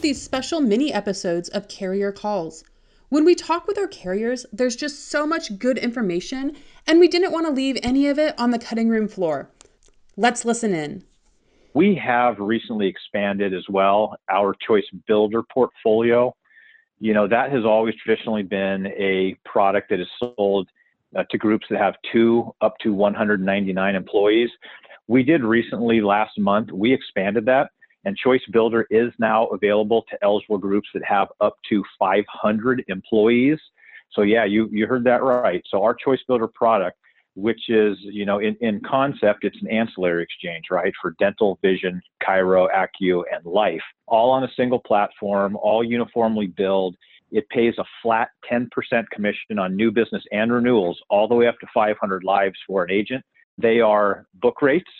these special mini episodes of Carrier Calls. When we talk with our carriers, there's just so much good information, and we didn't want to leave any of it on the cutting room floor. Let's listen in. We have recently expanded as well our Choice Builder portfolio. You know, that has always traditionally been a product that is sold uh, to groups that have two up to 199 employees. We did recently last month, we expanded that, and Choice Builder is now available to eligible groups that have up to 500 employees. So, yeah, you, you heard that right. So, our Choice Builder product, which is, you know, in, in concept, it's an ancillary exchange, right, for dental, vision, chiro, acu, and life, all on a single platform, all uniformly billed. It pays a flat 10% commission on new business and renewals, all the way up to 500 lives for an agent. They are book rates.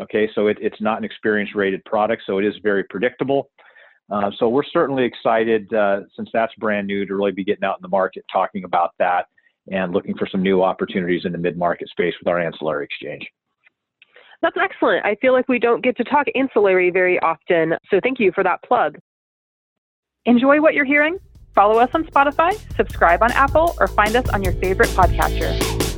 Okay, so it, it's not an experience rated product, so it is very predictable. Uh, so we're certainly excited uh, since that's brand new to really be getting out in the market talking about that and looking for some new opportunities in the mid market space with our ancillary exchange. That's excellent. I feel like we don't get to talk ancillary very often, so thank you for that plug. Enjoy what you're hearing? Follow us on Spotify, subscribe on Apple, or find us on your favorite podcatcher.